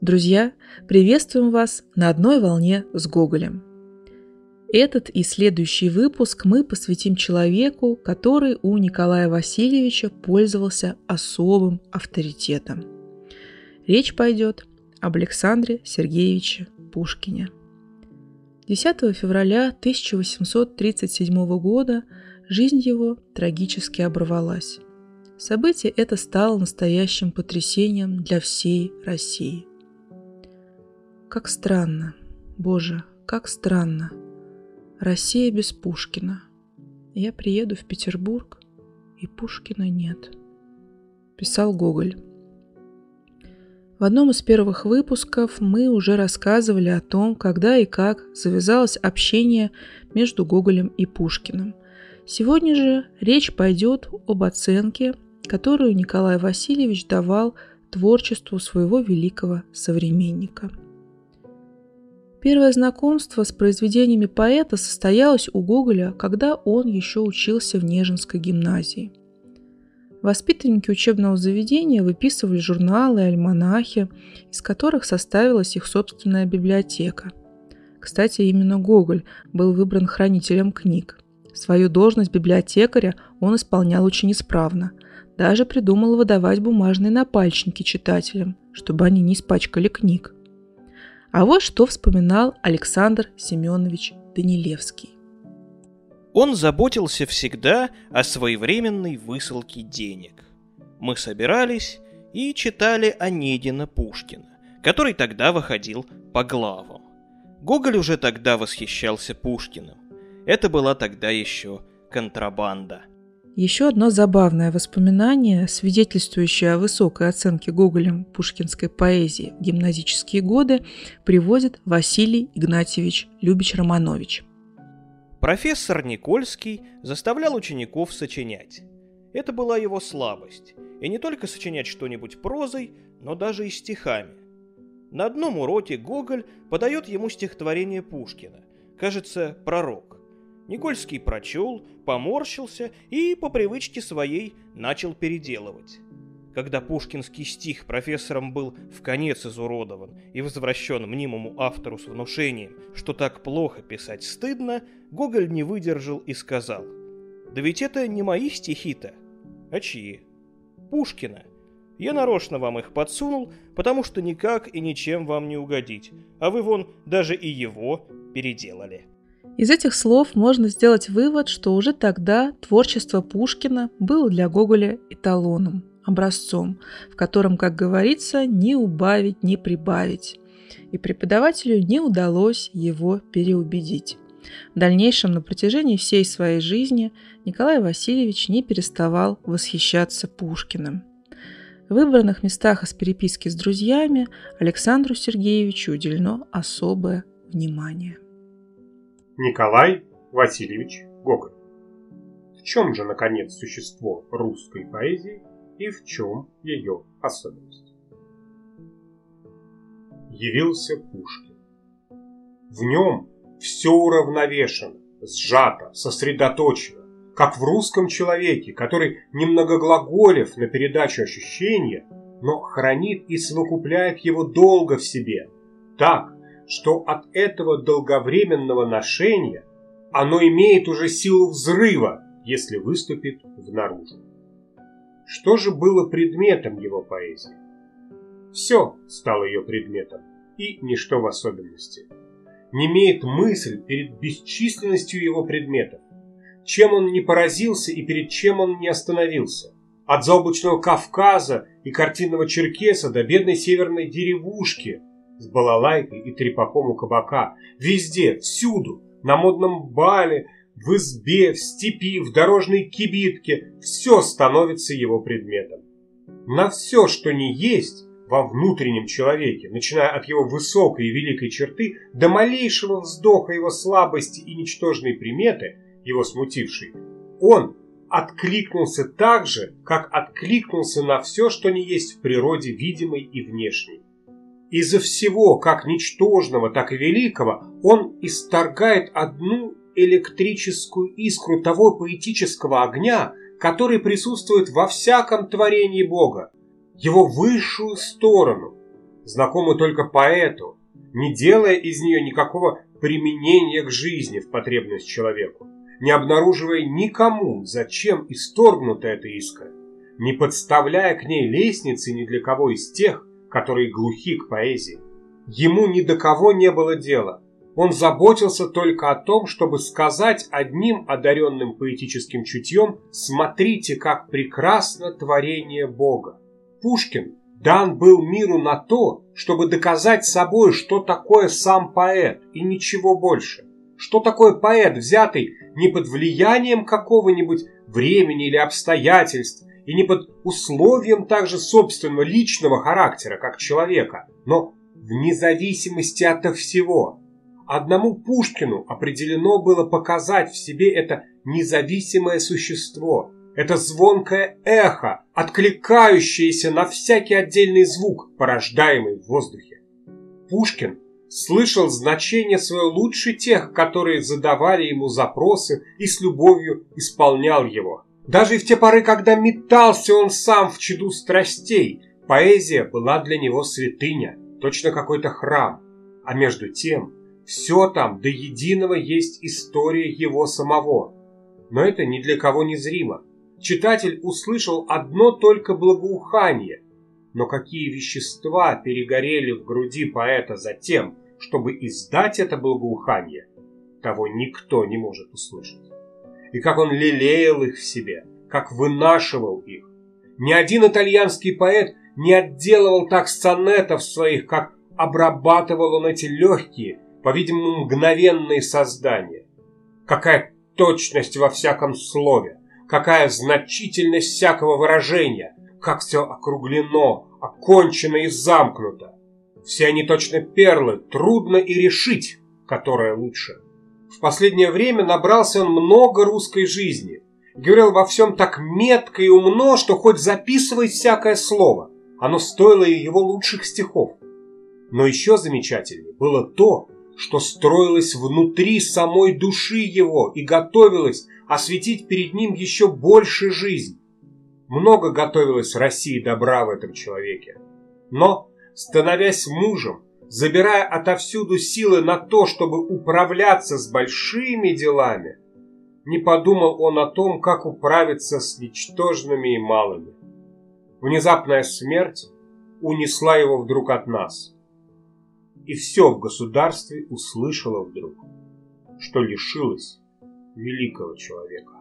Друзья, приветствуем вас на одной волне с Гоголем. Этот и следующий выпуск мы посвятим человеку, который у Николая Васильевича пользовался особым авторитетом. Речь пойдет об Александре Сергеевиче Пушкине. 10 февраля 1837 года жизнь его трагически оборвалась. Событие это стало настоящим потрясением для всей России. Как странно, Боже, как странно. Россия без Пушкина. Я приеду в Петербург, и Пушкина нет. Писал Гоголь. В одном из первых выпусков мы уже рассказывали о том, когда и как завязалось общение между Гоголем и Пушкиным. Сегодня же речь пойдет об оценке, которую Николай Васильевич давал творчеству своего великого современника – Первое знакомство с произведениями поэта состоялось у Гоголя, когда он еще учился в Нежинской гимназии. Воспитанники учебного заведения выписывали журналы и альманахи, из которых составилась их собственная библиотека. Кстати, именно Гоголь был выбран хранителем книг. Свою должность библиотекаря он исполнял очень исправно. Даже придумал выдавать бумажные напальчники читателям, чтобы они не испачкали книг. А вот что вспоминал Александр Семенович Данилевский. Он заботился всегда о своевременной высылке денег. Мы собирались и читали Онегина Пушкина, который тогда выходил по главам. Гоголь уже тогда восхищался Пушкиным. Это была тогда еще контрабанда. Еще одно забавное воспоминание, свидетельствующее о высокой оценке Гоголем пушкинской поэзии в гимназические годы, приводит Василий Игнатьевич Любич-Романович. Профессор Никольский заставлял учеников сочинять. Это была его слабость. И не только сочинять что-нибудь прозой, но даже и стихами. На одном уроке Гоголь подает ему стихотворение Пушкина. Кажется, «Пророк». Никольский прочел, поморщился и по привычке своей начал переделывать. Когда пушкинский стих профессором был в конец изуродован и возвращен мнимому автору с внушением, что так плохо писать стыдно, Гоголь не выдержал и сказал, «Да ведь это не мои стихи-то, а чьи? Пушкина. Я нарочно вам их подсунул, потому что никак и ничем вам не угодить, а вы вон даже и его переделали». Из этих слов можно сделать вывод, что уже тогда творчество Пушкина было для Гоголя эталоном, образцом, в котором, как говорится, не убавить, не прибавить. И преподавателю не удалось его переубедить. В дальнейшем, на протяжении всей своей жизни, Николай Васильевич не переставал восхищаться Пушкиным. В выбранных местах из переписки с друзьями Александру Сергеевичу уделено особое внимание. Николай Васильевич Гоголь. В чем же, наконец, существо русской поэзии и в чем ее особенность? Явился Пушкин. В нем все уравновешено, сжато, сосредоточено, как в русском человеке, который немногоглаголев на передачу ощущения, но хранит и совокупляет его долго в себе, так, что от этого долговременного ношения оно имеет уже силу взрыва, если выступит в наружу. Что же было предметом его поэзии? Все стало ее предметом, и ничто в особенности. Не имеет мысль перед бесчисленностью его предметов, чем он не поразился и перед чем он не остановился. От заоблачного Кавказа и картинного Черкеса до бедной северной деревушки – с балалайкой и трепаком у кабака. Везде, всюду, на модном бале, в избе, в степи, в дорожной кибитке, все становится его предметом. На все, что не есть во внутреннем человеке, начиная от его высокой и великой черты до малейшего вздоха его слабости и ничтожной приметы, его смутившей, он откликнулся так же, как откликнулся на все, что не есть в природе видимой и внешней. Из-за всего, как ничтожного, так и великого, он исторгает одну электрическую искру того поэтического огня, который присутствует во всяком творении Бога, его высшую сторону, знакома только поэту, не делая из нее никакого применения к жизни в потребность человеку, не обнаруживая никому, зачем исторгнута эта искра, не подставляя к ней лестницы ни для кого из тех, которые глухи к поэзии. Ему ни до кого не было дела. Он заботился только о том, чтобы сказать одним одаренным поэтическим чутьем «Смотрите, как прекрасно творение Бога». Пушкин дан был миру на то, чтобы доказать собой, что такое сам поэт и ничего больше. Что такое поэт, взятый не под влиянием какого-нибудь времени или обстоятельств, и не под условием также собственного личного характера, как человека, но вне зависимости от всего. Одному Пушкину определено было показать в себе это независимое существо, это звонкое эхо, откликающееся на всякий отдельный звук, порождаемый в воздухе. Пушкин слышал значение свое лучше тех, которые задавали ему запросы и с любовью исполнял его. Даже в те поры, когда метался он сам в чаду страстей, поэзия была для него святыня, точно какой-то храм. А между тем, все там до единого есть история его самого. Но это ни для кого не зримо. Читатель услышал одно только благоухание. Но какие вещества перегорели в груди поэта за тем, чтобы издать это благоухание, того никто не может услышать и как он лелеял их в себе, как вынашивал их. Ни один итальянский поэт не отделывал так сонетов своих, как обрабатывал он эти легкие, по-видимому, мгновенные создания. Какая точность во всяком слове, какая значительность всякого выражения, как все округлено, окончено и замкнуто. Все они точно перлы, трудно и решить, которое лучше. В последнее время набрался он много русской жизни. Говорил во всем так метко и умно, что хоть записывай всякое слово. Оно стоило и его лучших стихов. Но еще замечательнее было то, что строилось внутри самой души его и готовилось осветить перед ним еще больше жизнь. Много готовилось России добра в этом человеке. Но, становясь мужем, забирая отовсюду силы на то, чтобы управляться с большими делами, не подумал он о том, как управиться с ничтожными и малыми. Внезапная смерть унесла его вдруг от нас. И все в государстве услышало вдруг, что лишилось великого человека.